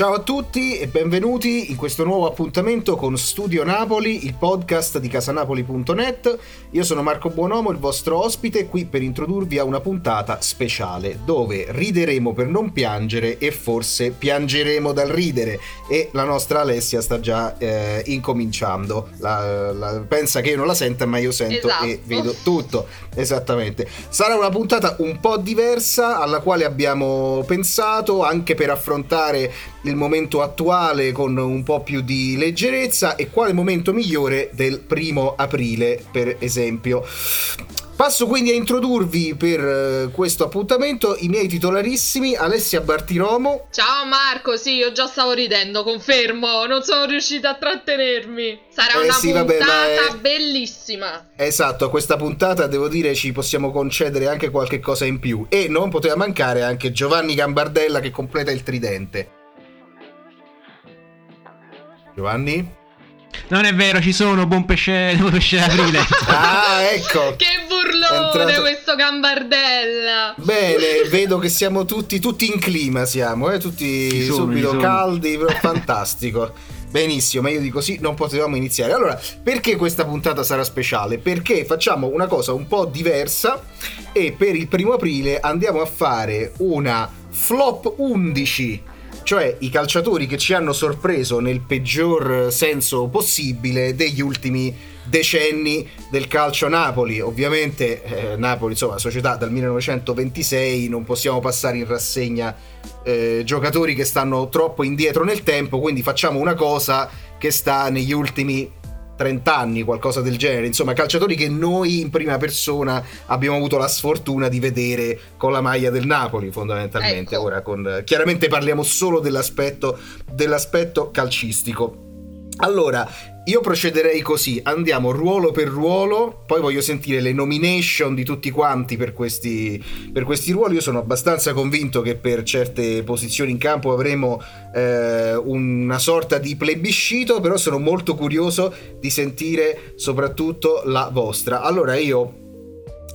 Ciao a tutti e benvenuti in questo nuovo appuntamento con Studio Napoli, il podcast di casanapoli.net. Io sono Marco Buonomo, il vostro ospite, qui per introdurvi a una puntata speciale dove rideremo per non piangere e forse piangeremo dal ridere. E la nostra Alessia sta già eh, incominciando. La, la, pensa che io non la senta, ma io sento esatto. e vedo tutto. Esattamente. Sarà una puntata un po' diversa alla quale abbiamo pensato anche per affrontare il momento attuale con un po' più di leggerezza e quale momento migliore del primo aprile, per esempio. Passo quindi a introdurvi per eh, questo appuntamento i miei titolarissimi Alessia Bartiromo. Ciao Marco, sì, io già stavo ridendo, confermo, non sono riuscita a trattenermi. Sarà Eh una sì, vabbè, puntata ma è- bellissima. Esatto, a questa puntata devo dire ci possiamo concedere anche qualche cosa in più e non poteva mancare anche Giovanni Gambardella che completa il tridente. Giovanni? Non è vero, ci sono, buon pesce, buon pesce d'aprile. Ah, ecco. Che burlone entrato- questo gambardella. Bene, vedo che siamo tutti, tutti in clima, siamo, eh? tutti Ci sono, subito caldi, però fantastico. Benissimo, meglio di così non potevamo iniziare. Allora, perché questa puntata sarà speciale? Perché facciamo una cosa un po' diversa e per il primo aprile andiamo a fare una flop 11. Cioè i calciatori che ci hanno sorpreso nel peggior senso possibile degli ultimi decenni del calcio Napoli. Ovviamente eh, Napoli, insomma, società dal 1926, non possiamo passare in rassegna eh, giocatori che stanno troppo indietro nel tempo, quindi facciamo una cosa che sta negli ultimi 30 anni, qualcosa del genere. Insomma, calciatori che noi in prima persona abbiamo avuto la sfortuna di vedere con la maglia del Napoli, fondamentalmente. Ecco. Ora, con, chiaramente parliamo solo dell'aspetto, dell'aspetto calcistico. Allora, io procederei così, andiamo ruolo per ruolo, poi voglio sentire le nomination di tutti quanti per questi, per questi ruoli. Io sono abbastanza convinto che per certe posizioni in campo avremo eh, una sorta di plebiscito, però sono molto curioso di sentire soprattutto la vostra. Allora io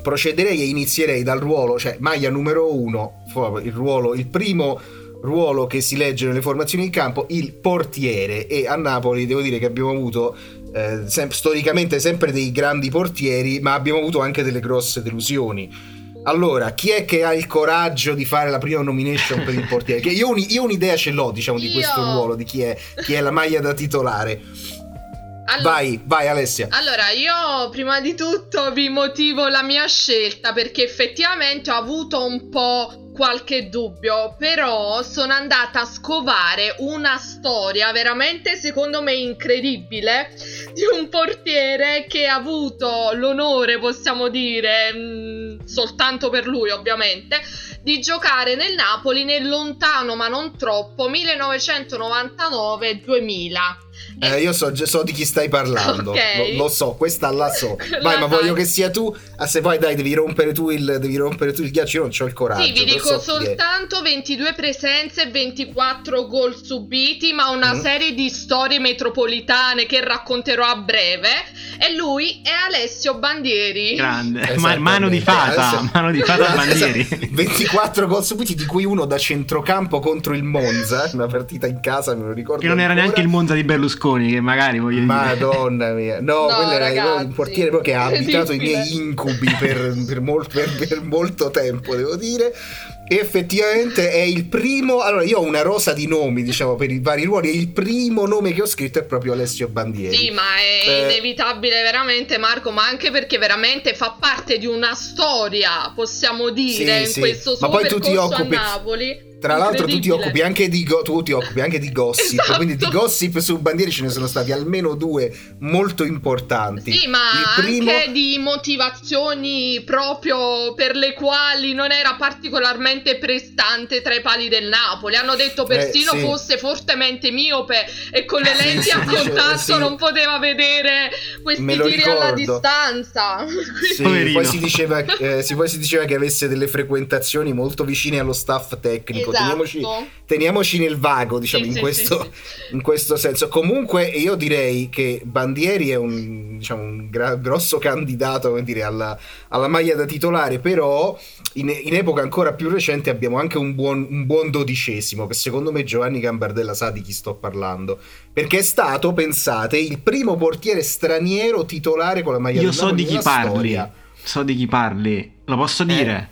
procederei e inizierei dal ruolo, cioè maglia numero uno, il ruolo, il primo ruolo che si legge nelle formazioni in campo, il portiere. E a Napoli devo dire che abbiamo avuto eh, sem- storicamente sempre dei grandi portieri, ma abbiamo avuto anche delle grosse delusioni. Allora, chi è che ha il coraggio di fare la prima nomination per il portiere? Che io, uni- io un'idea ce l'ho, diciamo, di Io. questo ruolo, di chi è, chi è la maglia da titolare. Allora, Vai, vai Alessia. Allora, io prima di tutto vi motivo la mia scelta perché effettivamente ho avuto un po' qualche dubbio, però sono andata a scovare una storia veramente secondo me incredibile di un portiere che ha avuto l'onore, possiamo dire, mh, soltanto per lui ovviamente, di giocare nel Napoli nel lontano ma non troppo 1999-2000. Eh, io so, so di chi stai parlando. Ok. Lo, lo so, questa la so. Vai, La ma voglio che sia tu. Ah, se vai, dai, devi rompere tu il, devi rompere tu il ghiaccio. Io non ho il coraggio. Sì, vi dico so soltanto 22 presenze e 24 gol subiti, ma una Mm. serie di storie metropolitane che racconterò a breve. E lui è Alessio Bandieri. Grande. Ma- mano di fata, Adesso- mano di fata Esatto. bandieri. 24 gol subiti, di cui uno da centrocampo contro il Monza. Una partita in casa, me lo ricordo. Che non era ancora. neanche il Monza di Berlusconi, che magari voglio dire. Madonna mia, no, No, quello era un portiere proprio che ha abitato i miei incubi per, per mol- per- per molto tempo, devo dire. E effettivamente è il primo. Allora, io ho una rosa di nomi, diciamo, per i vari ruoli. E il primo nome che ho scritto è proprio Alessio Bandieri. Sì, ma è Eh. inevitabile veramente Marco, ma anche perché veramente fa parte di una storia, possiamo dire, Sì, in sì. questo Ma suo poi tu ti occupi- a Napoli. Tra l'altro, tu ti occupi anche di, go- tu ti occupi anche di gossip. Esatto. Quindi di gossip su Bandieri ce ne sono stati almeno due molto importanti. Sì, ma il primo. anche di motivazioni proprio per le quali non era particolarmente prestante tra i pali del Napoli. Hanno detto persino Eh, sì. fosse fortemente miope e con le lenti sì, a contatto sì. non poteva vedere questi tiri alla ricordo. distanza. Sì, poi, si diceva, eh, sì, poi si diceva che avesse delle frequentazioni molto vicine allo staff tecnico. Teniamoci, esatto. teniamoci nel vago, diciamo, Sì, in, sì, questo, sì, sì. in questo senso. Comunque, io direi che Bandieri è un, diciamo, un gra- grosso candidato come dire, alla, alla maglia da titolare, però in, in epoca ancora più recente abbiamo anche un buon, un buon dodicesimo, che secondo me Giovanni Gambardella sa di chi sto parlando, perché è stato, pensate, il primo portiere straniero titolare con la maglia Io del so Napoli di chi parli. storia. So di chi parli. Lo posso dire?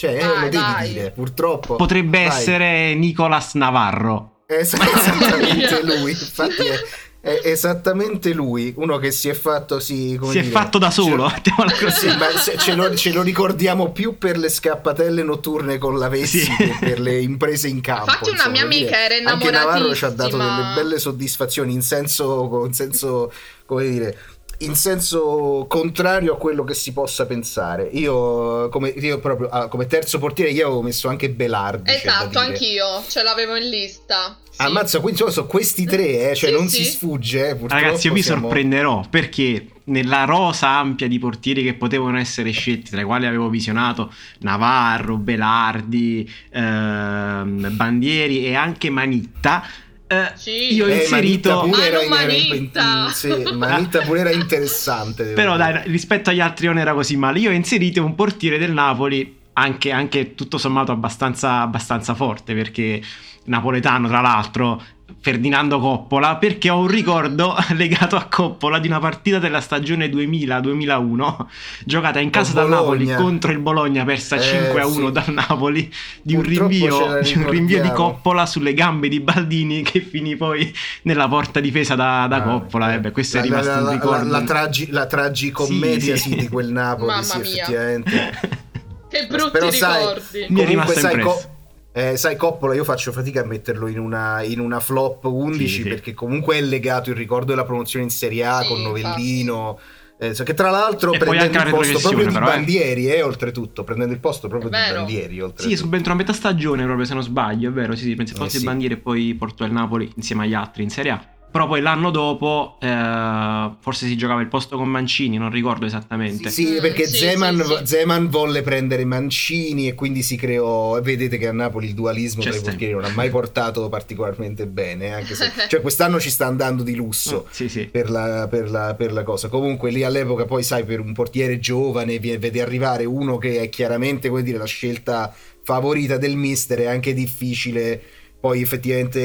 Cioè, eh, Vai, lo devi vai. dire, purtroppo. Potrebbe Vai. essere Nicolas Navarro. È es- esattamente lui, infatti è, è esattamente lui, uno che si è fatto, sì, come si è dire, fatto da solo. ce-. Sì, ma se- ce, lo, ce lo ricordiamo più per le scappatelle notturne con la Vessi Sì. che per le imprese in campo. Infatti una insomma, mia voglio amica era Anche Navarro ci ha dato innamoratissima. delle belle soddisfazioni in senso, in senso come dire, in senso contrario a quello che si possa pensare. Io come, io proprio ah, come terzo portiere io avevo messo anche Belardi. Esatto, anch'io ce l'avevo in lista. Sì. Ammazza, quindi sono questi tre, eh, cioè Sì, non sì. si sfugge. eh, purtroppo Ragazzi, io vi siamo- sorprenderò perché nella rosa ampia di portieri che potevano essere scelti, tra i quali avevo visionato Navarro, Belardi, ehm, Bandieri e anche Manitta, eh, Sì. io ho Eh, inserito... Pure era, Manu era- sì, Manitta pure era interessante. Però dire. dai, rispetto agli altri non era così male. Io ho inserito un portiere del Napoli anche, anche tutto sommato abbastanza, abbastanza forte perché napoletano tra l'altro Ferdinando Coppola perché ho un ricordo legato a Coppola di una partita della stagione 2000-2001 giocata in casa dal Napoli contro il Bologna persa Eh, 5 a 1 sì. dal Napoli di un, rinvio, di un rinvio di. Coppola sulle gambe di Baldini che finì poi nella porta difesa da, da Ah, Coppola eh. Eh beh, questo La- è rimasto la, un ricordo La, la, tragi- la tragicommedia Sì, sì, sì. di quel Napoli, Mamma sì, mia. effettivamente. Che brutti Però sai- ricordi. Mi è rimasto sai, impresso. Co- eh, sai, Coppola, io faccio fatica a metterlo in una, in una flop 11 Sì, sì. perché comunque è legato il ricordo della promozione in Serie A Sì, con Novellino. eh, so che tra l'altro E prendendo anche il posto proprio di però, eh. Bandieri, eh, oltretutto, prendendo il posto proprio di. Bandieri. Sì, subentrò a metà stagione proprio se non sbaglio, è vero, sì, sì, penso Eh, fosse sì. Bandiere e poi portò il Napoli insieme agli altri in Serie A. Però poi l'anno dopo eh, forse si giocava il posto con Mancini, non ricordo esattamente. Sì, sì, perché sì, Zeman, sì, sì. Zeman volle prendere Mancini e quindi si creò. Vedete che a Napoli il dualismo C'è tra i portieri non ha mai portato particolarmente bene. Anche se, cioè, quest'anno ci sta andando di lusso. Mm, Sì, sì. Per la, per la- per la cosa comunque lì all'epoca poi sai per un portiere giovane vede arrivare uno che è chiaramente come dire la scelta favorita del mister è anche difficile poi effettivamente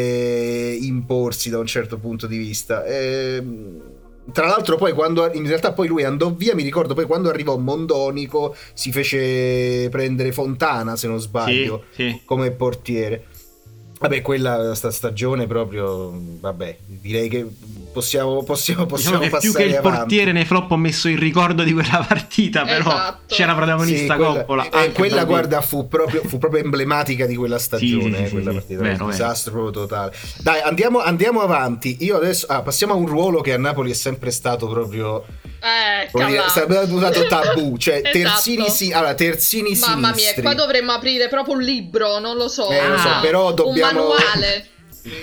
imporsi da un certo punto di vista Ehm, tra l'altro poi quando in realtà poi lui andò via mi ricordo poi quando arrivò Mondonico si fece prendere Fontana se non Sì, sbaglio sì. come portiere. Vabbè, quella sta stagione proprio, vabbè, direi che possiamo, possiamo, possiamo Diciamo che più passare che il avanti. portiere nei flop ho messo il ricordo di quella partita, però Esatto. c'era protagonista Sì, quella, Coppola. eh, quella guarda fu proprio, fu proprio emblematica di quella stagione, sì, eh, sì, quella sì, partita, vero, un vero. disastro proprio totale. Dai, andiamo, andiamo avanti. Io adesso ah, passiamo a un ruolo che a Napoli è sempre stato proprio Eh, dire, sempre usato tabù, cioè Esatto. terzini, si- allora, terzini Mamma mia, sinistri. qua dovremmo aprire proprio un libro, non lo so. Eh, lo so, Ah, però dobbiamo- Un manuale.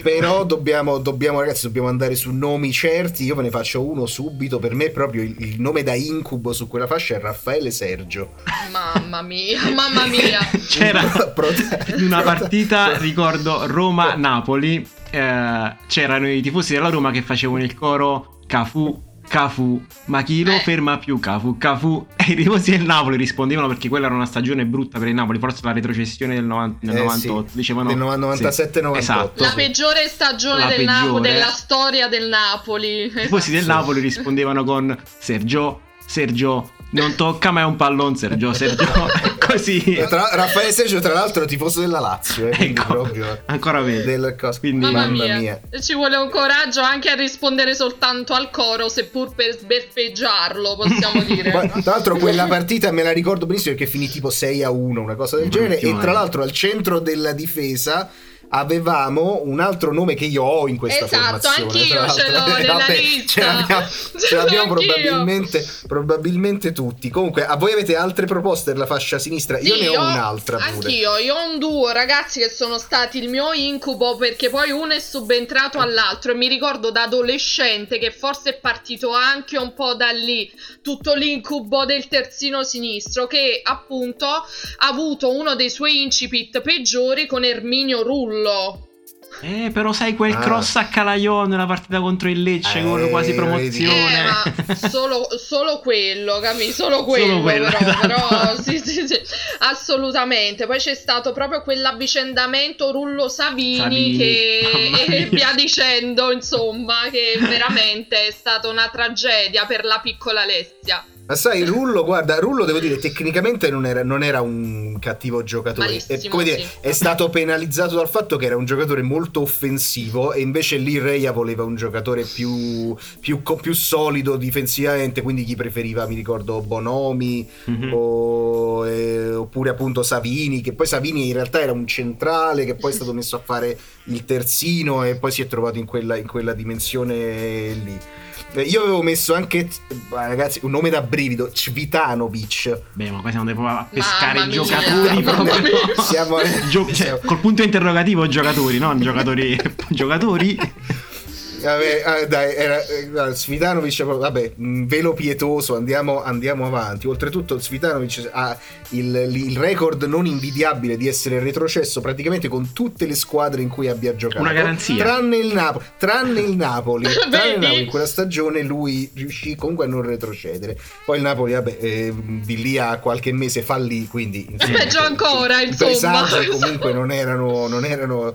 Però dobbiamo, dobbiamo, ragazzi, dobbiamo andare su nomi certi. Io ve ne faccio uno subito. Per me, proprio il, il nome da incubo su quella fascia è Raffaele Sergio. Mamma mia, mamma mia. C'era in una partita, ricordo Roma-Napoli, eh, c'erano i tifosi della Roma che facevano il coro Cafu. Cafu, ma chi lo Eh. ferma più? Cafu, Cafu. E i tifosi del Napoli rispondevano perché quella era una stagione brutta per il Napoli, forse la retrocessione del, 90 del Eh, 98. sì, Dicevano del 97-98. Esatto. La sì. peggiore stagione La del peggiore. Napoli, della storia del Napoli. I tifosi del Sì. Napoli rispondevano con Sergio, Sergio, non tocca ma è un pallon Sergio, Sergio. Così. Tra- Raffaele Sergio, tra l'altro, è tifoso della Lazio. Eh, Ecco, proprio ancora vero. del cos- Quindi- Mamma, Mamma mia. mia. ci vuole un coraggio anche a rispondere soltanto al coro, seppur per sbeffeggiarlo, possiamo dire. Poi, tra l'altro quella partita me la ricordo benissimo perché finì tipo 6 a 1, una cosa del genere. E tra l'altro al centro della difesa avevamo un altro nome che io ho in questa esatto, formazione. Esatto, anch'io ce l'ho nella Vabbè, lista. Ce l'abbiamo, ce l'abbiamo probabilmente, probabilmente, tutti. Comunque, a voi avete altre proposte per la fascia sinistra? Io sì, ne ho, ho un'altra pure. Anch'io, io ho un duo ragazzi che sono stati il mio incubo perché poi uno è subentrato all'altro e mi ricordo da adolescente che forse è partito anche un po' da lì tutto l'incubo del terzino sinistro che appunto ha avuto uno dei suoi incipit peggiori con Erminio Rullo eh, però sai quel ah. cross a Calaiò nella partita contro il Lecce eh, con quasi promozione. Eh, ma solo, solo quello, capi? Solo quello, solo quello però, esatto. però sì, sì, sì, assolutamente. Poi c'è stato proprio quell'avvicendamento Rullo Savini, Savini che via dicendo, insomma, che veramente è stata una tragedia per la piccola Alessia. Ma sai, Rullo, guarda, Rullo devo dire, tecnicamente non era, non era un cattivo giocatore. È, come dire, sì. è stato penalizzato dal fatto che era un giocatore molto offensivo e invece lì Reia voleva un giocatore più, più, più solido difensivamente, quindi gli preferiva, mi ricordo, Bonomi mm-hmm. o, eh, oppure appunto Savini, che poi Savini in realtà era un centrale che poi è stato messo a fare il terzino e poi si è trovato in quella, in quella dimensione lì. Io avevo messo anche, ragazzi, un nome da brivido, Cvitanovic. Beh, ma qua siamo andati a pescare i giocatori proprio. Siamo, Gio- cioè, col punto interrogativo giocatori, non giocatori. giocatori. Vabbè, ah, dai, era, era eh, Svitanovic, vabbè, velo pietoso, andiamo, andiamo, avanti. Oltretutto Svitanovic ha il, il, record non invidiabile di essere retrocesso praticamente con tutte le squadre in cui abbia giocato. Una garanzia. Tranne il, Napo- tranne il Napoli. tranne il Napoli in quella stagione lui riuscì comunque a non retrocedere. Poi il Napoli, vabbè, eh, di lì a qualche mese fallì, quindi... Insomma, Peggio ancora, insomma. comunque non erano, non erano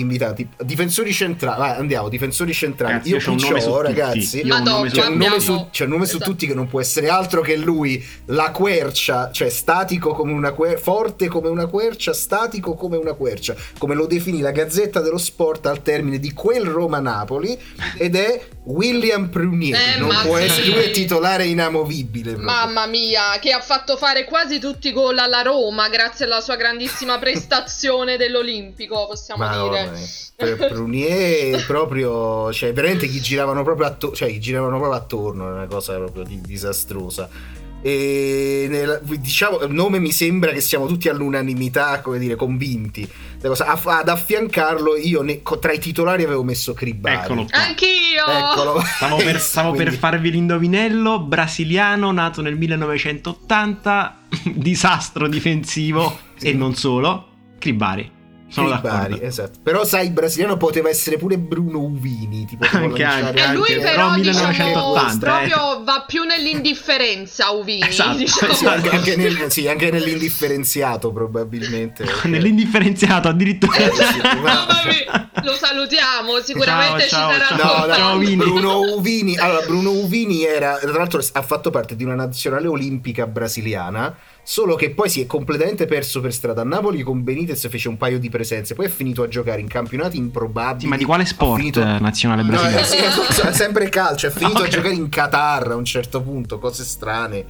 invitati. Difensori centrali, vai, andiamo, difensori centrali. Ragazzi, io, io qui ho, ragazzi. Io Madonna, c'è un nome, su, c'è un nome esatto. su, tutti che non può essere altro che lui, la quercia, cioè statico come una quercia, forte come una quercia, statico come una quercia, come lo definì la Gazzetta dello Sport al termine di quel Roma-Napoli ed è William Prunier. Eh, non può sì. essere, lui è titolare inamovibile. Proprio. Mamma mia, che ha fatto fare quasi tutti i gol alla Roma grazie alla sua grandissima prestazione dell'Olimpico, possiamo ma dire. No, per Prunier proprio, cioè veramente gli giravano proprio, atto- cioè, gli giravano proprio attorno, è una cosa proprio di- disastrosa. E nel, diciamo, il nome mi sembra che siamo tutti all'unanimità, come dire, convinti. Ad affiancarlo, io ne, tra i titolari avevo messo Cribari. Eccolo qua. Anch'io! Eccolo. Stavo, per, stavo Quindi... per farvi l'indovinello. Brasiliano, nato nel 1980, disastro difensivo sì. e non solo. Cribari. Sono d'accordo. esatto. Però sai, il brasiliano poteva essere pure Bruno Uvini. Tipo, anche, anche, e lui però, però 1980, diciamo, eh. proprio va più nell'indifferenza Uvini. Esatto. Diciamo. Sì, anche, anche, nel, sì, anche nell'indifferenziato probabilmente. nell'indifferenziato addirittura. Eh, sì, ma... lo salutiamo, sicuramente ciao, ci sarà ciao, no, ciao, Uvini. Bruno Uvini. Allora, Bruno Uvini era, tra l'altro ha fatto parte di una nazionale olimpica brasiliana Solo che poi si è completamente perso per strada. A Napoli con Benitez fece un paio di presenze, poi è finito a giocare in campionati improbabili. Sì, ma di quale sport finito... nazionale brasiliano? No, sempre calcio, è finito okay. a giocare in Qatar a un certo punto, cose strane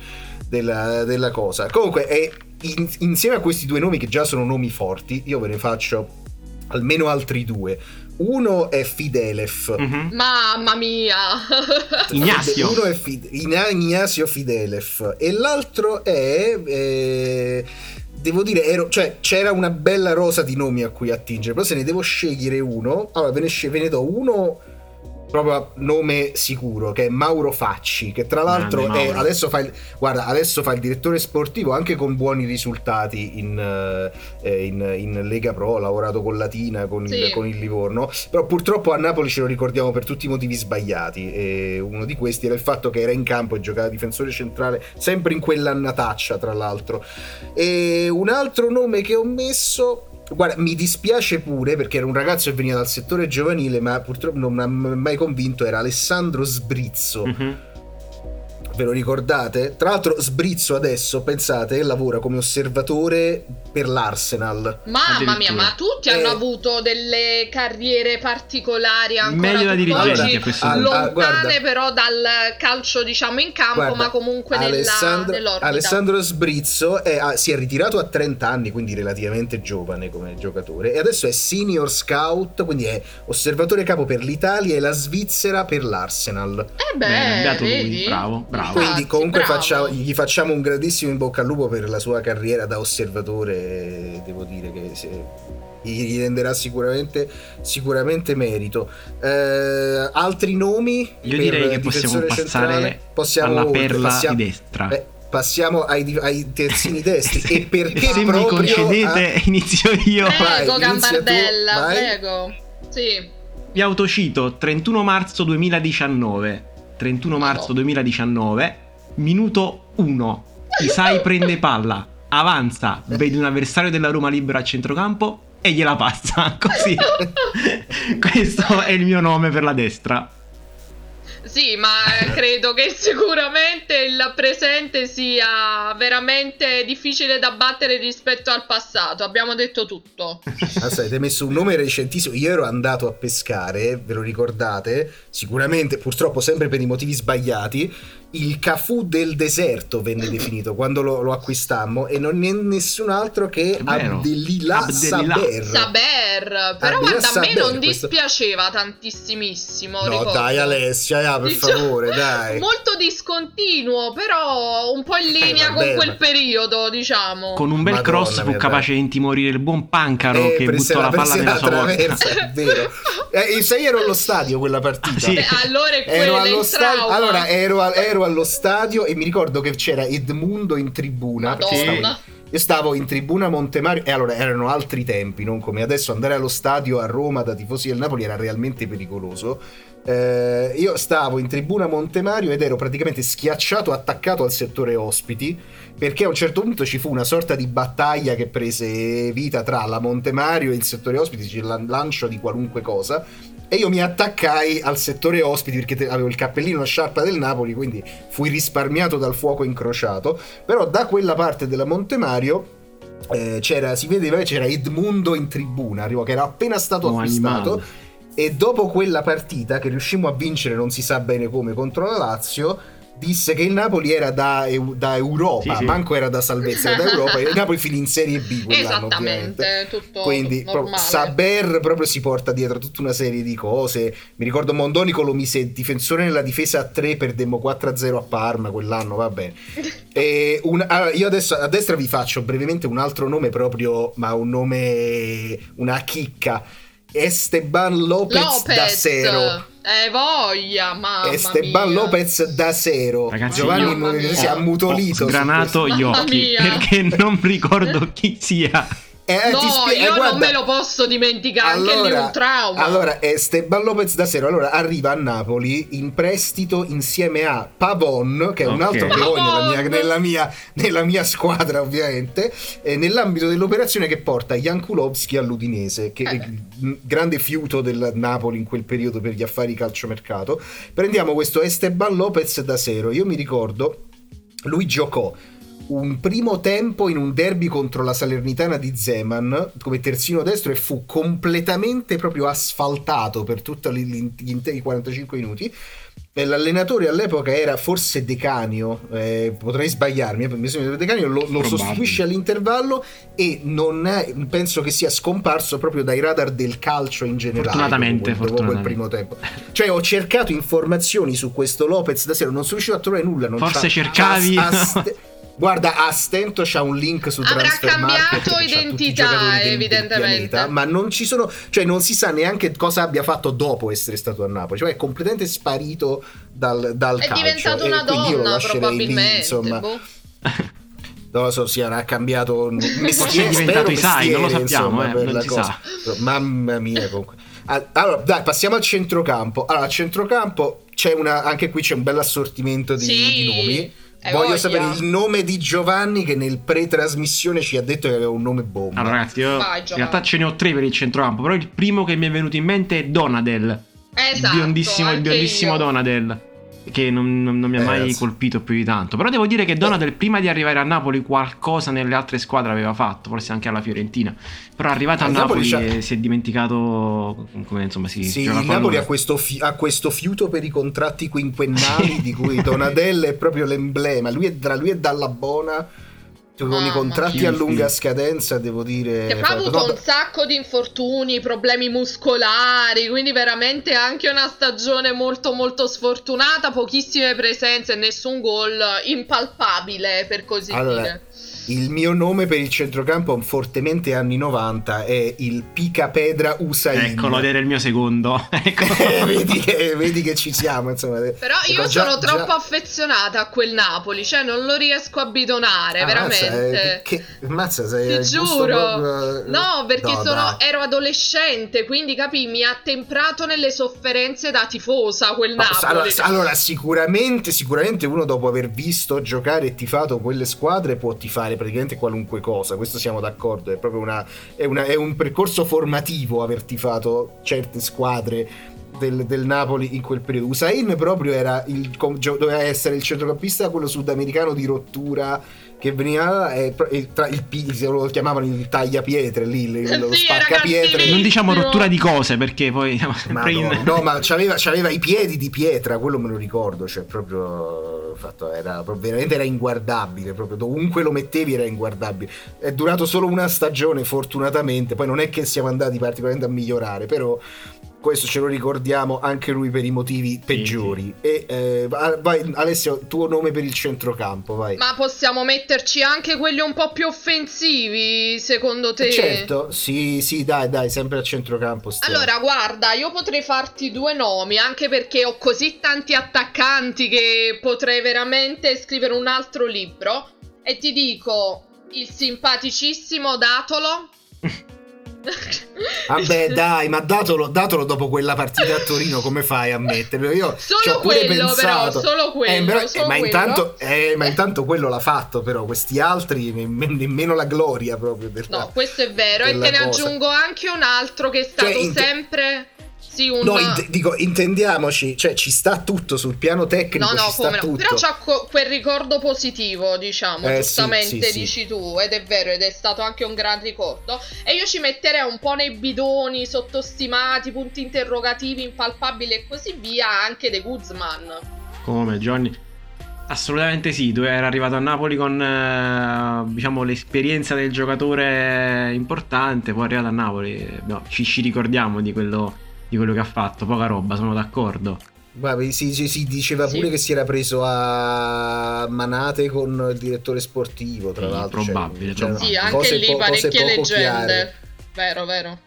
della, della cosa. Comunque, è, in, insieme a questi due nomi che già sono nomi forti, io ve ne faccio almeno altri due. Uno è Fidelef. Mm-hmm. Mamma mia! Ignazio. Uno è Fide- Ignazio Fidelef. E l'altro è... Eh, devo dire, ero, cioè, c'era una bella rosa di nomi a cui attingere, però se ne devo scegliere uno, allora ve ne, ve ne do uno proprio nome sicuro che è Mauro Facci che tra l'altro è, adesso, fa il, guarda, adesso fa il direttore sportivo anche con buoni risultati in, eh, in, in Lega Pro ha lavorato con Latina con, sì. il, con, il, Livorno però purtroppo a Napoli ce lo ricordiamo per tutti i motivi sbagliati e uno di questi era il fatto che era in campo e giocava difensore centrale sempre in quell'annataccia tra l'altro e un altro nome che ho messo Guarda, mi dispiace pure perché era un ragazzo che veniva dal settore giovanile, ma purtroppo non mi ha mai convinto. Era Alessandro Sbrizzo. Mm-hmm. Ve lo ricordate? Tra l'altro Sbrizzo adesso, pensate, lavora come osservatore per l'Arsenal. Mamma mia, ma tutti Eh. hanno avuto delle carriere particolari ancora Meglio da dirigenti tutt'oggi, a questo punto. lontane Ah, guarda. però dal calcio diciamo in campo, Guarda, ma comunque nella, Alessandro, nell'orbita. Alessandro Sbrizzo è- ha- si è ritirato a 30 anni, quindi relativamente giovane come giocatore, e adesso è senior scout, quindi è osservatore capo per l'Italia e la Svizzera per l'Arsenal. Eh Bene, beh, beato lui, vedi? bravo, bravo. Quindi comunque bravo. facciamo- gli facciamo un grandissimo in bocca al lupo per la sua carriera da osservatore, devo dire che se- gli renderà sicuramente, sicuramente merito. Eh, altri nomi? Io direi che possiamo passare centrale? Possiamo alla oltre, perla passiamo- di destra. eh, passiamo ai, ai terzini destri. Se- e perché se mi proprio concedete, a- inizio io. Vai, Prego, tu, Gambardella, vai. prego. Sì. Vi autocito 31 marzo 2019. 31 marzo 2019, minuto 1. Isai prende palla, avanza, vede un avversario della Roma libero a centrocampo e gliela passa. Così. Questo è il mio nome per la destra. Sì, ma credo che sicuramente il presente sia veramente difficile da battere rispetto al passato. Abbiamo detto tutto. Aspetta, hai messo un nome recentissimo. Io ero andato a pescare, ve lo ricordate? Sicuramente, purtroppo sempre per i motivi sbagliati. Il Cafu del deserto venne definito quando lo, lo acquistammo e non è nessun altro che È vero. Abdelila Abdelila. Saber. Saber, però Ah, guarda, a me Saber, non questo- dispiaceva tantissimissimo. No, ricordo. dai, Alessia, ah, per Diciamo, favore, dai. Molto discontinuo, però un po' in linea Eh, con quel ma- periodo, diciamo. Con un bel Madonna cross fu capace di intimorire il buon Pancaro Eh, che buttò la palla nella la sua porta. traversa, è vero. Eh, sai, ero allo stadio quella partita. Sì. Beh, allora è Ero quello allo stadio, allora ero, al- ero allo stadio e mi ricordo che c'era Edmundo in tribuna. Madonna. io stavo in tribuna Montemario e allora erano altri tempi, non come adesso andare allo stadio a Roma da tifosi del Napoli era realmente pericoloso. Eh, io stavo in tribuna Montemario ed ero praticamente schiacciato, attaccato al settore ospiti, perché a un certo punto ci fu una sorta di battaglia che prese vita tra la Montemario e il settore ospiti, c'è il lancio di qualunque cosa. E io mi attaccai al settore ospiti perché te- avevo il cappellino a sciarpa del Napoli, quindi fui risparmiato dal fuoco incrociato. Però da quella parte della Montemario eh, c'era, si vedeva che c'era Edmundo in tribuna, che era appena stato Oh, acquistato. animale. E dopo quella partita, che riuscimmo a vincere non si sa bene come contro la Lazio, disse che il Napoli era da, da Europa, Sì, sì. manco era da salvezza, era da Europa. E il Napoli finì in Serie B quell'anno, ovviamente. Esattamente, tutto Quindi proprio normale. Saber proprio si porta dietro tutta una serie di cose. Mi ricordo Mondonico lo mise difensore nella difesa a 3, perdemmo 4-0 a Parma quell'anno, va bene. E un- allora, io adesso a destra vi faccio brevemente un altro nome proprio, ma un nome, una chicca. Esteban Lopez, Lopez, da Zero. eh voglia, mamma Esteban mia. Lopez da Zero. Ragazzi, Giovanni io- non- si è Ho- ammutolito. Ho sgranato gli occhi mia. perché non ricordo chi sia. Eh, No, ti spie- eh, io non guarda- me lo posso dimenticare, anche lì un trauma. Allora, Esteban Lopez da Zero allora, arriva a Napoli in prestito insieme a Pavon, che è un Ok. altro che ho nella mia, Pavon! nella mia- nella mia squadra, ovviamente, eh, nell'ambito dell'operazione che porta Jankulovski all'Udinese, che è Eh. il grande fiuto del Napoli in quel periodo per gli affari calciomercato. Prendiamo questo Esteban Lopez da Zero. Io mi ricordo, lui giocò un primo tempo in un derby contro la Salernitana di Zeman come terzino destro e fu completamente proprio asfaltato per tutti gli interi 45 minuti. E l'allenatore all'epoca era forse Decanio, eh, potrei sbagliarmi, eh, mi sembra Decanio lo, lo sostituisce all'intervallo e non è- penso che sia scomparso proprio dai radar del calcio in generale. Fortunatamente, dopo, dopo quel fortunatamente. primo tempo. Cioè ho cercato informazioni su questo Lopez da sera, non sono riuscito a trovare nulla. Forse cercavi. a- Guarda, a stento c'ha un link su Avrà cambiato c'ha tutti i identità, evidentemente. pianeta, ma non ci sono, cioè non si sa neanche cosa abbia fatto dopo essere stato a Napoli, cioè è completamente sparito dal, dal È calcio. diventato e una quindi io lo donna, lascerei lì, probabilmente. insomma. boh. Non lo so, si era cambiato mestiere, Forse è diventato Isai, non lo sappiamo, insomma, eh, non cosa. sa. Mamma mia, comunque. Ah, Allora, dai, passiamo al centrocampo. Allora, al centrocampo c'è una, anche qui c'è un bel assortimento di, Sì, di nomi. Hai Voglio voglia. sapere il nome di Giovanni che nel pre-trasmissione ci ha detto che aveva un nome bomba. Allora, ragazzi, io Vai, in Giovanni. realtà ce ne ho tre per il centrocampo. Però il primo che mi è venuto in mente è Donadel. Esatto, il biondissimo, il biondissimo io. Donadel. Che non, non- non mi ha Eh, mai ragazzi. colpito più di tanto. Però devo dire che Donadel prima di arrivare a Napoli qualcosa nelle altre squadre aveva fatto, forse anche alla Fiorentina. Però arrivato a Eh, il Napoli Napoli eh, si è dimenticato come insomma si Sì, il Napoli ha questo, fi- ha questo fiuto per i contratti quinquennali di cui Donadella è proprio l'emblema. Lui è, tra lui e Dalla Bona, cioè, con i contratti a lunga scadenza, devo dire... Che poi ha avuto un sacco di infortuni, problemi muscolari, quindi veramente anche una stagione molto molto sfortunata, pochissime presenze, nessun gol impalpabile per così Allora, dire. Il mio nome per il centrocampo fortemente anni 90 è il Pica Pedra Usain. Eccolo, era il mio secondo. Ecco. Eh, vedi, che, vedi che ci siamo, insomma. Però io Ecco, già- sono troppo già- affezionata a quel Napoli, cioè non lo riesco a bidonare, Ah, mazza, veramente. eh, che, mazza, sei Ti gusto giuro. proprio- No, perché No, sono- ero adolescente, quindi capì, mi ha temprato nelle sofferenze da tifosa quel No, Napoli. allora, allora, sicuramente, sicuramente uno dopo aver visto giocare e tifato quelle squadre può tifare praticamente qualunque cosa, questo siamo d'accordo, è proprio una, è una- è un percorso formativo aver tifato certe squadre del, del Napoli in quel periodo. Usain proprio era il, doveva essere il centrocampista, quello sudamericano di rottura che veniva e, e tra il, pi- lo chiamavano il tagliapietre lì, il- lo Sì, spaccapietre. non diciamo rottura di cose perché poi in... Madonna, no, ma c'aveva, c'aveva i piedi di pietra, quello me lo ricordo, cioè proprio fatto, era proprio- veramente era inguardabile, proprio dovunque lo mettevi era inguardabile. È durato solo una stagione fortunatamente, poi non è che siamo andati particolarmente a migliorare, però questo ce lo ricordiamo anche lui per i motivi peggiori. E eh, va- vai Alessio, tuo nome per il centrocampo, vai. Ma possiamo metterci anche quelli un po' più offensivi, secondo te? Certo, sì, sì, dai, dai, sempre a centrocampo. stiamo. Allora, guarda, io potrei farti due nomi, anche perché ho così tanti attaccanti che potrei veramente scrivere un altro libro. E ti dico, il simpaticissimo Datolo. Vabbè, dai, ma datelo, datelo dopo quella partita a Torino, come fai a metterlo? Io Solo quello, pensato. però, solo quello, Eh, però- eh, solo ma, quello. intanto, eh, ma intanto quello l'ha fatto, però questi altri nemm- nemmeno la gloria proprio. Della... No, questo è vero. E te ne cosa. aggiungo anche un altro che è stato Cioè, sempre. Sì, un. No, int- dico, intendiamoci, cioè ci sta tutto sul piano tecnico, No, no, ci sta come no. tutto. Però c'ha co- quel ricordo positivo, diciamo, Eh, sì, giustamente sì, sì. dici tu, ed è vero, ed è stato anche un gran ricordo. E io ci metterei un po' nei bidoni, sottostimati, punti interrogativi, impalpabili e così via, anche De Guzman. Come Johnny? Assolutamente sì, tu era arrivato a Napoli con eh, diciamo l'esperienza del giocatore importante, poi è arrivato a Napoli, no, ci, ci ricordiamo di quello, di quello che ha fatto, poca roba, sono d'accordo. Guarda, si, si- si diceva Sì. pure che si era preso a manate con il direttore sportivo, tra Sì, l'altro. cioè, probabile, c'erano probabile. Sì, anche cose lì po- parecchie poco leggende. chiare. Vero, vero.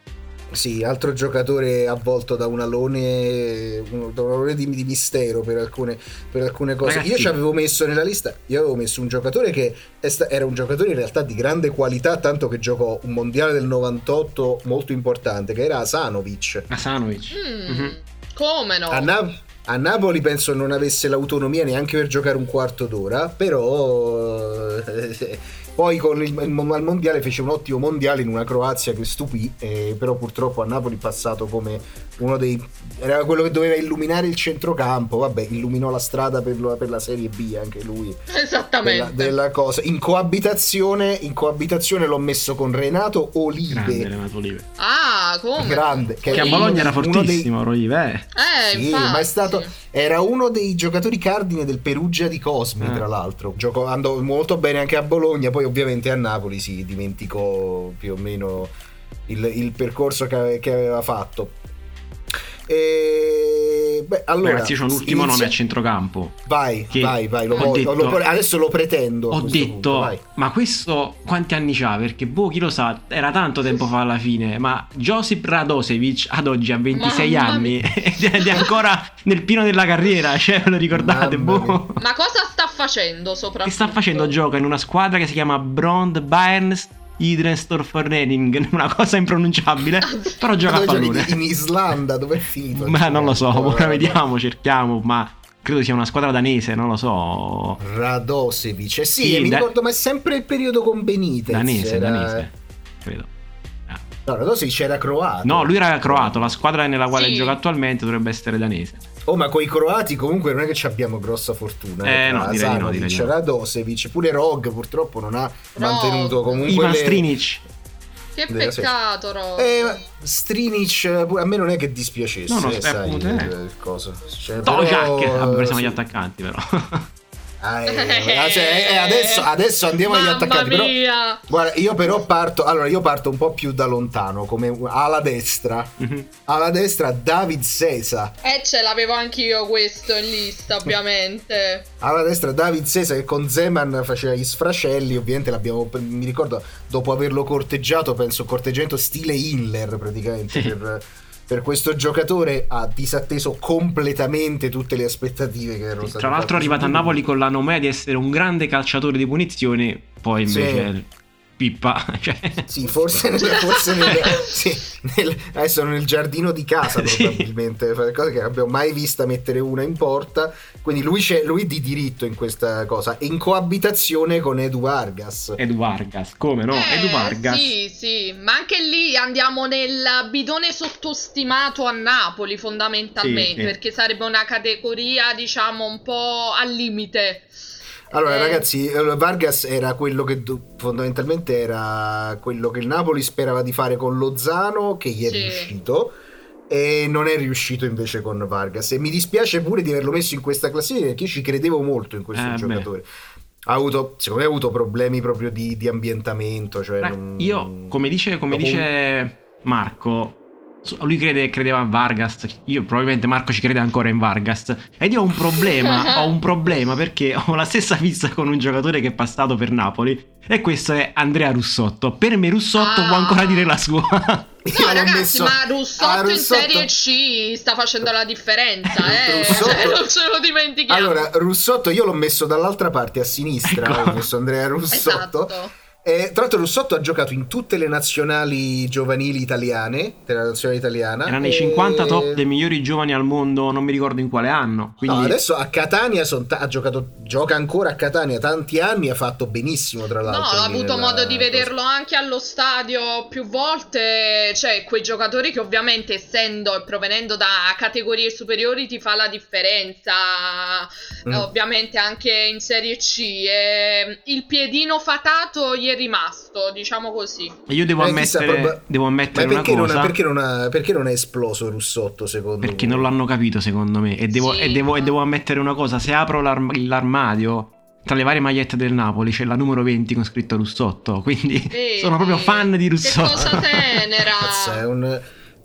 Sì, altro giocatore avvolto da un alone, da un alone di, di mistero per alcune, per alcune cose. Ragazzi- Io ci avevo messo nella lista, io avevo messo un giocatore che sta- era un giocatore in realtà di grande qualità, tanto che giocò un mondiale del 98 molto importante, che era Asanovic. Asanovic. Mm, Mhm. Come no? A, Na- a Napoli penso non avesse l'autonomia neanche per giocare un quarto d'ora, però eh, poi con il, il- al mondiale fece un ottimo mondiale in una Croazia che stupì, eh, però purtroppo a Napoli è passato come uno dei... era quello che doveva illuminare il centrocampo, vabbè, illuminò la strada per, la- per la Serie B anche lui. Esattamente. Della, della cosa. In coabitazione, in coabitazione l'ho messo con Renato Olive. Grande Renato Olive. Ah, come? Grande, Che a Olive. Bologna era uno dei- fortissimo, Olive, eh. Eh, Sì, infatti. ma è stato. Era uno dei giocatori cardine del Perugia di Cosmi, Ah. tra l'altro. Giocò, andò molto bene anche a Bologna, poi ovviamente a Napoli si dimenticò più o meno il, il percorso che, che aveva fatto. E, beh, allora, Ragazzi, io c'ho un ultimo inizia- nome a centrocampo. Vai, vai, vai. Lo voglio- detto- lo- adesso lo pretendo. Ho detto, punto, ma questo quanti anni c'ha? Perché boh, chi lo sa, era tanto tempo fa alla fine. Ma Josip Radosevic ad oggi ha 26 Mamma anni ed è ancora nel pieno della carriera. Cioè, ve lo ricordate? Boh. Ma cosa sta facendo soprattutto? Che sta facendo? Gioca in una squadra che si chiama Brond Bayerns Idrenstorfornening, una cosa impronunciabile. Però gioca a pallone. In Islanda, dove è finito? Ma non lo so, Ora, ora vediamo, cerchiamo. Ma credo sia una squadra danese, non lo so. Radosevic. Eh sì, Sì, mi da- ricordo, ma è sempre il periodo con Benitez. Danese, era- danese, credo. No, Radosevic era croato. No, lui era croato, la squadra nella quale Sì. gioca attualmente dovrebbe essere danese. Oh, ma con i croati comunque non è che ci abbiamo grossa fortuna. Eh, no, direi di no, direi di no. Radosevic, pure Rog purtroppo non ha mantenuto comunque Ivan le... Strinic. Che peccato, Rog. Eh, Strinic a me non è che dispiacesse, no, no, eh, sai, appunto, il, eh. il coso. Cioè, No, però- Jack, vabbè, siamo sì. gli attaccanti però. Ah, eh, eh, cioè, eh, adesso, adesso andiamo agli Mamma attaccanti. Però, mia. guarda, io però parto. Allora, io parto un po' più da lontano, come alla destra. Mhm. Alla destra, David Sesa. Eh, ce l'avevo anch'io questo in lista, ovviamente. Alla destra, David Sesa che con Zeman faceva gli sfracelli. Ovviamente l'abbiamo. Mi ricordo dopo averlo corteggiato, penso corteggiamento stile Hiller praticamente. Per, per questo giocatore ha disatteso completamente tutte le aspettative che erano state Tra l'altro è arrivato a. Napoli con la nomea di essere un grande calciatore di punizioni, poi Sì. Pippa. Cioè... Sì, forse, nel, forse nel, sì, nel- adesso nel giardino di casa Sì. probabilmente, fa cose che non abbiamo mai vista mettere una in porta, quindi lui, c'è, lui di diritto in questa cosa, in coabitazione con Edu Vargas. Edu Vargas, come no? Eh, Edu Vargas. Sì, sì, ma anche lì andiamo nel bidone sottostimato a Napoli fondamentalmente, Sì, sì. perché sarebbe una categoria, diciamo, un po' al limite. Allora Eh. ragazzi, Vargas era quello che fondamentalmente era quello che il Napoli sperava di fare con Lozano, che gli è Sì. riuscito. E non è riuscito invece con Vargas. E mi dispiace pure di averlo messo in questa classifica perché io ci credevo molto in questo Eh, beh. giocatore. Ha avuto, secondo me, ha avuto problemi proprio di, di ambientamento. Cioè Beh, non- Io, come dice, come dice Marco, lui crede, credeva a Vargas. Io probabilmente Marco ci crede ancora in Vargas. Ed io ho un problema. ho un problema perché ho la stessa fissa con un giocatore che è passato per Napoli. E questo è Andrea Russotto. Per me Russotto Ah. può ancora dire la sua. No, ragazzi, messo- ma Russotto, Ah, in Russotto- Serie C sta facendo la differenza, eh? Russotto- Cioè, non ce lo dimentichiamo. Allora, Russotto io l'ho messo dall'altra parte a sinistra, Ecco. ho messo Andrea Russotto. Esatto. E, tra l'altro Russotto ha giocato in tutte le nazionali giovanili italiane, della nazionale italiana. Era nei e- 50 top dei migliori giovani al mondo, non mi ricordo in quale anno. Quindi No, adesso a Catania son ta- ha giocato, gioca ancora a Catania tanti anni, ha fatto benissimo tra No, l'altro. ho lì avuto nella modo di vederlo anche allo stadio più volte, cioè quei giocatori che ovviamente essendo e provenendo da categorie superiori ti fa la differenza, Mm. eh, ovviamente anche in Serie C. e il piedino fatato gli è rimasto, diciamo così. io devo Eh, chissà, ammettere, proba- devo ammettere una perché non, cosa. ha, perché, non ha, perché non è esploso Russotto secondo Perché voi? non l'hanno capito, secondo me. E devo, Sì, e devo- e devo ammettere una cosa: se apro l'arm- l'armadio. Tra le varie magliette del Napoli c'è la numero 20 con scritto Russotto. Quindi Vedi? sono proprio fan di Che Russotto. cosa tenera! Cazzo, è un,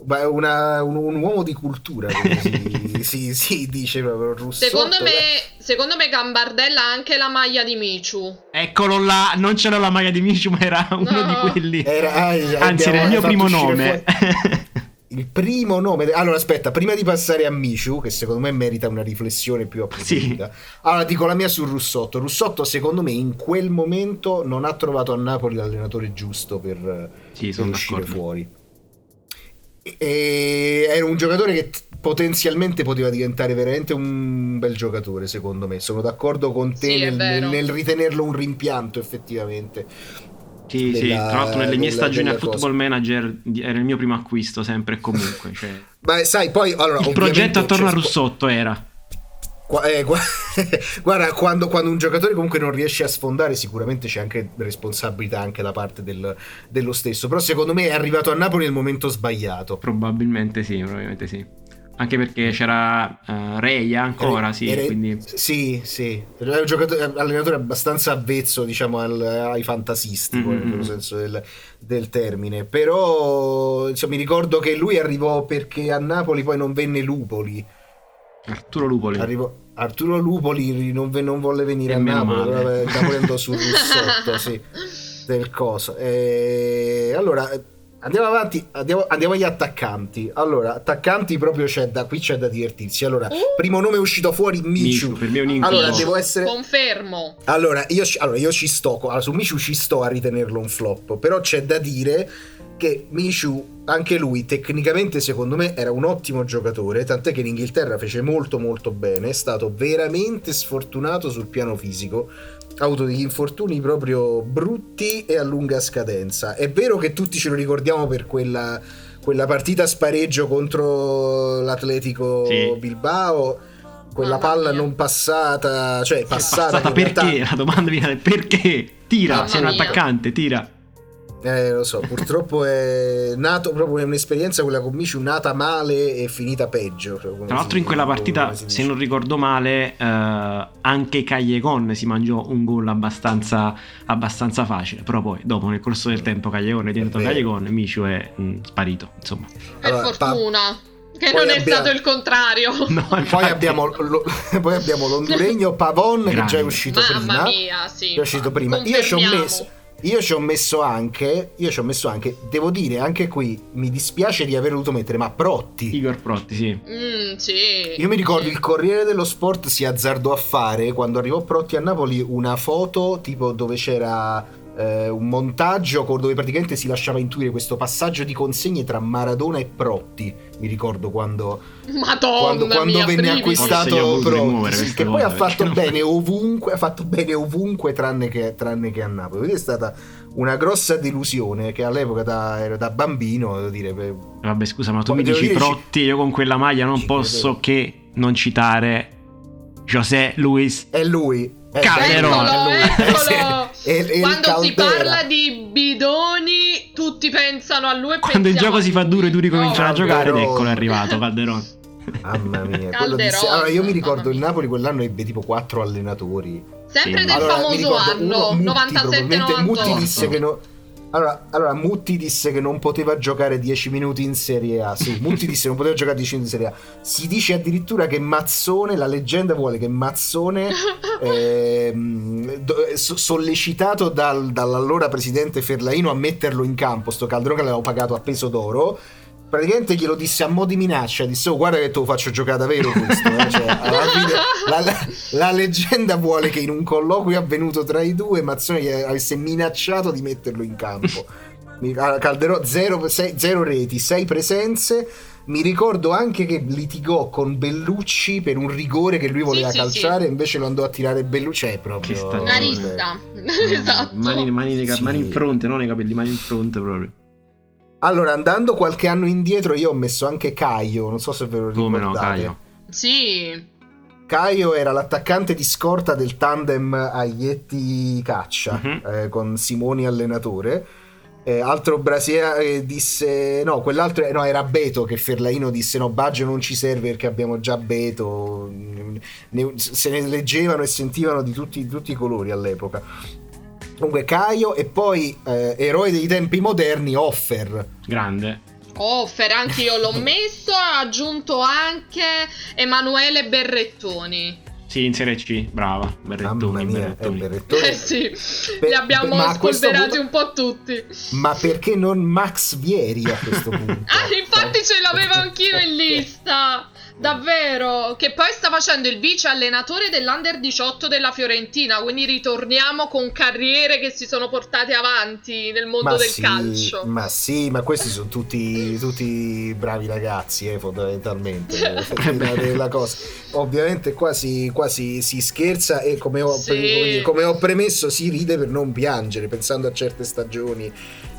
una- un, un uomo di cultura, si, si- si dice proprio Russotto. Secondo beh. me, secondo me Gambardella ha anche la maglia di Michu. Eccolo là, non c'era la maglia di Michu, ma era uno No. di quelli. Era- ah, Anzi, era il mio primo nome. Il primo nome. Allora, aspetta, prima di passare a Michu, che secondo me merita una riflessione più approfondita. Allora, dico la mia su Russotto. Russotto, secondo me, in quel momento non ha trovato a Napoli l'allenatore giusto per, Sì, per uscire d'accordo. fuori. E era un giocatore che potenzialmente poteva diventare veramente un bel giocatore, secondo me. Sono d'accordo con te Sì, nel, nel ritenerlo un rimpianto, effettivamente. Sì, sì, della- tra l'altro nelle mie della- stagioni a. Football Manager era il mio primo acquisto, sempre e comunque. Cioè. Ma sai, poi allora, Il progetto attorno a Russotto era. Qua- eh, gua- guarda, quando, quando un giocatore comunque non riesce a sfondare, sicuramente c'è anche responsabilità anche da parte del- dello stesso. Però secondo me è arrivato a Napoli nel momento sbagliato. Probabilmente sì, probabilmente sì. Anche perché c'era eh, Reia ancora, sì, Era- quindi... sì, sì. Era un giocatore, allenatore abbastanza avvezzo, diciamo, al- ai fantasisti, Mm-hmm. nel vero senso del, del termine. Però insomma, mi ricordo che lui arrivò perché a Napoli poi non venne Lupoli. Arturo Lupoli. Arrivò Arturo Lupoli non, ve- non volle venire E a Napoli, Napoli andò sul Russotto, sì, del coso. E allora andiamo avanti, andiamo, andiamo agli attaccanti. Allora, attaccanti proprio c'è da qui c'è da divertirsi. Allora, Uh. primo nome uscito fuori Michu. Michu, per me è un incubo. Allora, devo essere Confermo. allora io, ci- allora, io ci sto, allora, su Michu ci sto a ritenerlo un flop, però c'è da dire che Michu, anche lui, tecnicamente secondo me era un ottimo giocatore, tant'è che in Inghilterra fece molto molto bene, è stato veramente sfortunato sul piano fisico, ha avuto degli infortuni proprio brutti e a lunga scadenza. È vero che tutti ce lo ricordiamo per quella quella partita spareggio contro l'Atletico Sì. Bilbao, quella palla non passata, cioè passata, passata perché? realtà- La domanda viene perché? Tira, Mamma sei un mia. attaccante, tira. Eh, lo so, purtroppo è nato proprio è un'esperienza quella con Michu nata male e finita peggio. Tra l'altro in quella partita, se non ricordo male, eh, anche Callejon si mangiò un gol abbastanza, abbastanza facile. Però poi, dopo, nel corso del tempo, Callejon è diventato e Micio è mm, sparito. Insomma, Per Allora, pa- fortuna. Che poi non è abbiamo- stato il contrario. no, Poi abbiamo, lo- poi abbiamo l'onduregno Pavon che già è uscito Mamma prima. mia, sì. È uscito prima. Io ci ho messo. Io ci ho messo anche, io ci ho messo anche, devo dire anche qui, mi dispiace di aver dovuto mettere, ma Protti. Igor Protti, sì. Mm, sì. Io mi ricordo Sì. il Corriere dello Sport si azzardò a fare quando arrivò Protti a Napoli una foto tipo dove c'era eh, un montaggio dove praticamente si lasciava intuire questo passaggio di consegne tra Maradona e Protti. Mi ricordo quando, Madonna quando, quando mia, venne brividi. Acquistato Protti, sì, che poi ha fatto non- bene ovunque, ha fatto bene ovunque tranne che, tranne che a Napoli. Quindi è stata una grossa delusione che all'epoca da, ero da bambino, devo dire, per- Vabbè, scusa, ma tu Poi mi dici Protti, io con quella maglia non ci posso credevo. che non citare José Luis. è lui. È Calderone. Eccolo, è lui. eccolo. Il Quando si parla di bidoni, tutti pensano a lui e Quando il gioco si fa duro e tu ricominciano a giocare ed eccolo è arrivato Calderon. Mamma mia, quello disse- allora, io mi ricordo il. Napoli quell'anno ebbe tipo quattro allenatori. Sempre Sì. del Allora, famoso anno, uno, Mutti, probabilmente Mutti 97-98. disse che no. Allora, allora, Mutti disse che non poteva giocare 10 minuti in Serie A. Sì, Mutti disse che non poteva giocare 10 minuti in Serie A. Si dice addirittura che Mazzone, la leggenda vuole che Mazzone, so- sollecitato dal- dall'allora presidente Ferlaino a metterlo in campo, sto Calderone che l'aveva pagato a peso d'oro. Praticamente glielo disse a mo' di minaccia, disse oh guarda che te lo faccio giocare davvero questo. eh." Cioè, alla fine, la, la- la leggenda vuole che in un colloquio avvenuto tra i due Mazzone gli avesse minacciato di metterlo in campo. Ah, Calderò zero, sei- zero reti, sei presenze. Mi ricordo anche che litigò con Bellucci per un rigore che lui voleva sì, calciare, invece lo andò a tirare Bellucci. È proprio. Una rissa. esatto. Mani, mani cap- Sì. mani in fronte, non nei capelli, mani in fronte proprio. Allora, andando qualche anno indietro, io ho messo anche Caio. Non so se ve lo Come no, ricordate. Caio. Sì. Caio era l'attaccante di scorta del tandem Aglietti Caccia Mhm. eh, con Simoni allenatore. Eh, altro brasiliano disse no, quell'altro no, era Beto che Ferlaino disse no, Baggio non ci serve perché abbiamo già Beto. Ne- se ne leggevano e sentivano di tutti, di tutti i colori all'epoca. Comunque Caio e poi eh, eroe dei tempi moderni Offer. Grande. Offer, anche io l'ho messo, ha aggiunto anche Emanuele Berrettoni. Sì, in Serie C, brava. Berrettoni, mia, Berrettoni. Berrettoni. Eh sì, Beh, li abbiamo spolverati punto- un po' tutti. Ma perché non Max Vieri a questo punto? Ah, infatti ce l'avevo anch'io in lista. Davvero, che poi sta facendo il vice allenatore dell'Under 18 della Fiorentina, quindi ritorniamo con carriere che si sono portate avanti nel mondo Ma del sì, calcio. Ma sì, ma questi sono tutti, tutti bravi ragazzi, eh, fondamentalmente. Della- della cosa. Ovviamente qua si, qua si- si scherza e come ho, Sì. come ho premesso si ride per non piangere, pensando a certe stagioni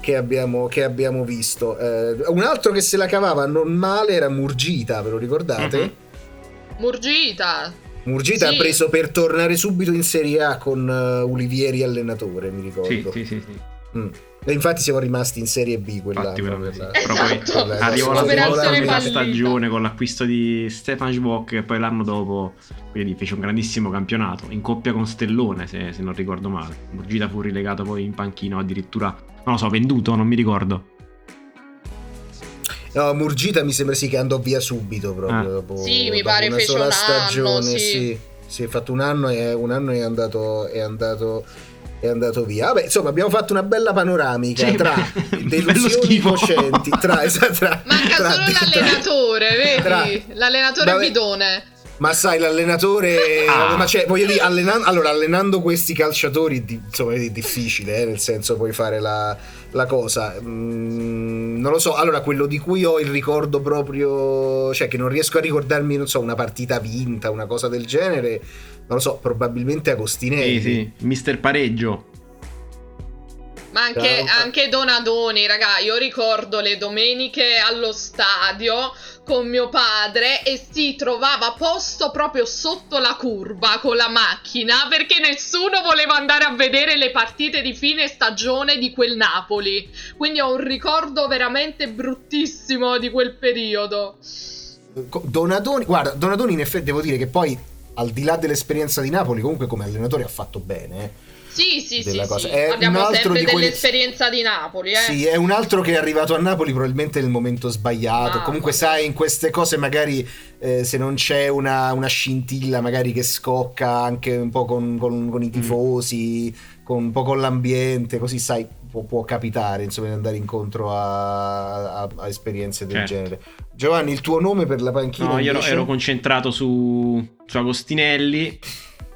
che abbiamo, che abbiamo visto. Eh, un altro che se la cavava non male era Murgita, ve lo ricordate? Mhm. Murgita. Murgita Sì. ha preso per tornare subito in Serie A con eh, Ulivieri allenatore, mi ricordo. Sì, sì, sì, sì. Mm. E infatti siamo rimasti in Serie B quella Esatto. quella- Arrivò la fallita. stagione con l'acquisto di Stefan Schwok e poi l'anno dopo quindi fece un grandissimo campionato in coppia con Stellone se, se non ricordo male. Murgita fu rilegato poi in panchino addirittura, non lo so, venduto, non mi ricordo. No, Murgita mi sembra sì che andò via subito proprio Ah. dopo, Sì, mi pare una fece sola un anno, stagione, sì. sì. Sì, ha fatto un anno e un anno è andato è andato è andato via. Vabbè, insomma, abbiamo fatto una bella panoramica Sì, tra delusioni cocenti, tra, esatto, tra, Manca tra- solo tra- l'allenatore, vedi? tra- l'allenatore Vabbè. bidone. Ma sai, l'allenatore. Ah. Ma cioè, voglio dire, allenan- allora, allenando questi calciatori, di- insomma, è difficile, eh, nel senso, puoi fare la, la cosa. Mm, non lo so. Allora, quello di cui ho il ricordo proprio. cioè, che non riesco a ricordarmi, non so, una partita vinta, una cosa del genere. Non lo so, probabilmente Sì, Agostinelli. sì, Mister Pareggio. Ma anche, anche Donadoni, raga, io ricordo le domeniche allo stadio con mio padre e si trovava posto proprio sotto la curva con la macchina perché nessuno voleva andare a vedere le partite di fine stagione di quel Napoli. Quindi ho un ricordo veramente bruttissimo di quel periodo. Donadoni, guarda, Donadoni in effetti devo dire che poi al di là dell'esperienza di Napoli comunque come allenatore ha fatto bene. Sì, sì, sì, sì. Abbiamo sempre di dell'esperienza quelli... di Napoli. Eh? Sì, è un altro che è arrivato a Napoli probabilmente nel momento sbagliato. Ah, Comunque, vabbè. sai, in queste cose magari eh, se non c'è una, una, scintilla, magari che scocca anche un po' con, con, con i mm. tifosi, mm. con, un po' con l'ambiente, così sai, può, può capitare insomma di andare incontro a, a, a esperienze del certo. genere. Giovanni, il tuo nome per la panchina? No, io ero, ero concentrato su, su Agostinelli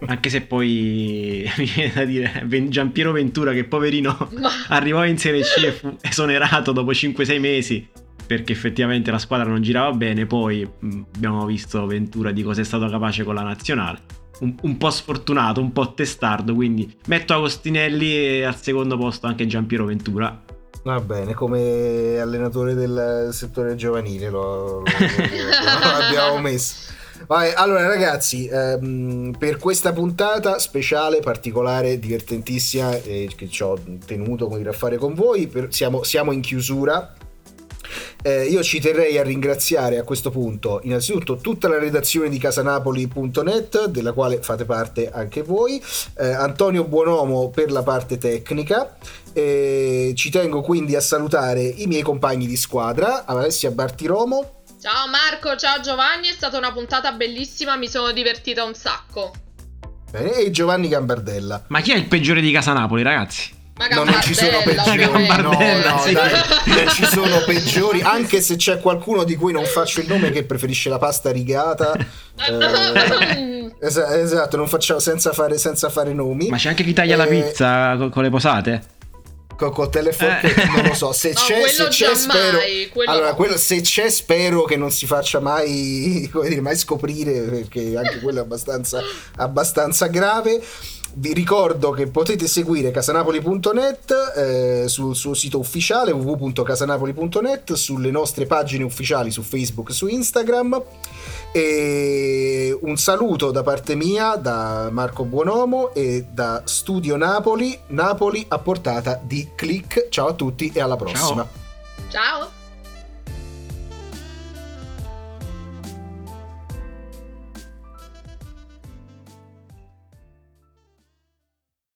anche se poi mi viene da dire Giampiero Ventura che poverino Ma... arrivò in Serie C e fu esonerato dopo 5-6 mesi perché effettivamente la squadra non girava bene. Poi abbiamo visto Ventura di cosa è stato capace con la nazionale. Un, un, po' sfortunato, un po' testardo. Quindi metto Agostinelli e al secondo posto anche Giampiero Ventura. Va bene, come allenatore del settore giovanile lo, lo, lo, lo abbiamo messo. Vabbè, allora ragazzi, ehm, per questa puntata speciale, particolare, divertentissima, eh, che ci ho tenuto a fare con voi, per, siamo, siamo in chiusura, eh, io ci terrei a ringraziare a questo punto innanzitutto tutta la redazione di casanapoli.net della quale fate parte anche voi, eh, Antonio Buonomo per la parte tecnica. Eh, ci tengo quindi a salutare i miei compagni di squadra, Alessia Bartiromo. Ciao Marco, ciao Giovanni, è stata una puntata bellissima, mi sono divertita un sacco. Bene, e Giovanni Gambardella. Ma chi è il peggiore di Casa Napoli, ragazzi? No, non ci sono peggiori. No, no, sì. dai, non ci sono peggiori. Anche se c'è qualcuno di cui non faccio il nome che preferisce la pasta rigata. eh, esatto, non facciamo senza fare, senza fare nomi. Ma c'è anche chi taglia eh, la pizza con, con le posate? Coltello e forchetta, eh. non lo so. Se no, c'è, se c'è spero. Allora, quello, se c'è, spero che non si faccia mai, come dire, mai scoprire, perché anche quello è abbastanza, abbastanza grave. Vi ricordo che potete seguire casanapoli.net eh, sul suo sito ufficiale www.casanapoli.net, sulle nostre pagine ufficiali su Facebook e su Instagram. E un saluto da parte mia, da Marco Buonomo e da Studio Napoli, Napoli a portata di click. Ciao a tutti e alla prossima. Ciao. Ciao.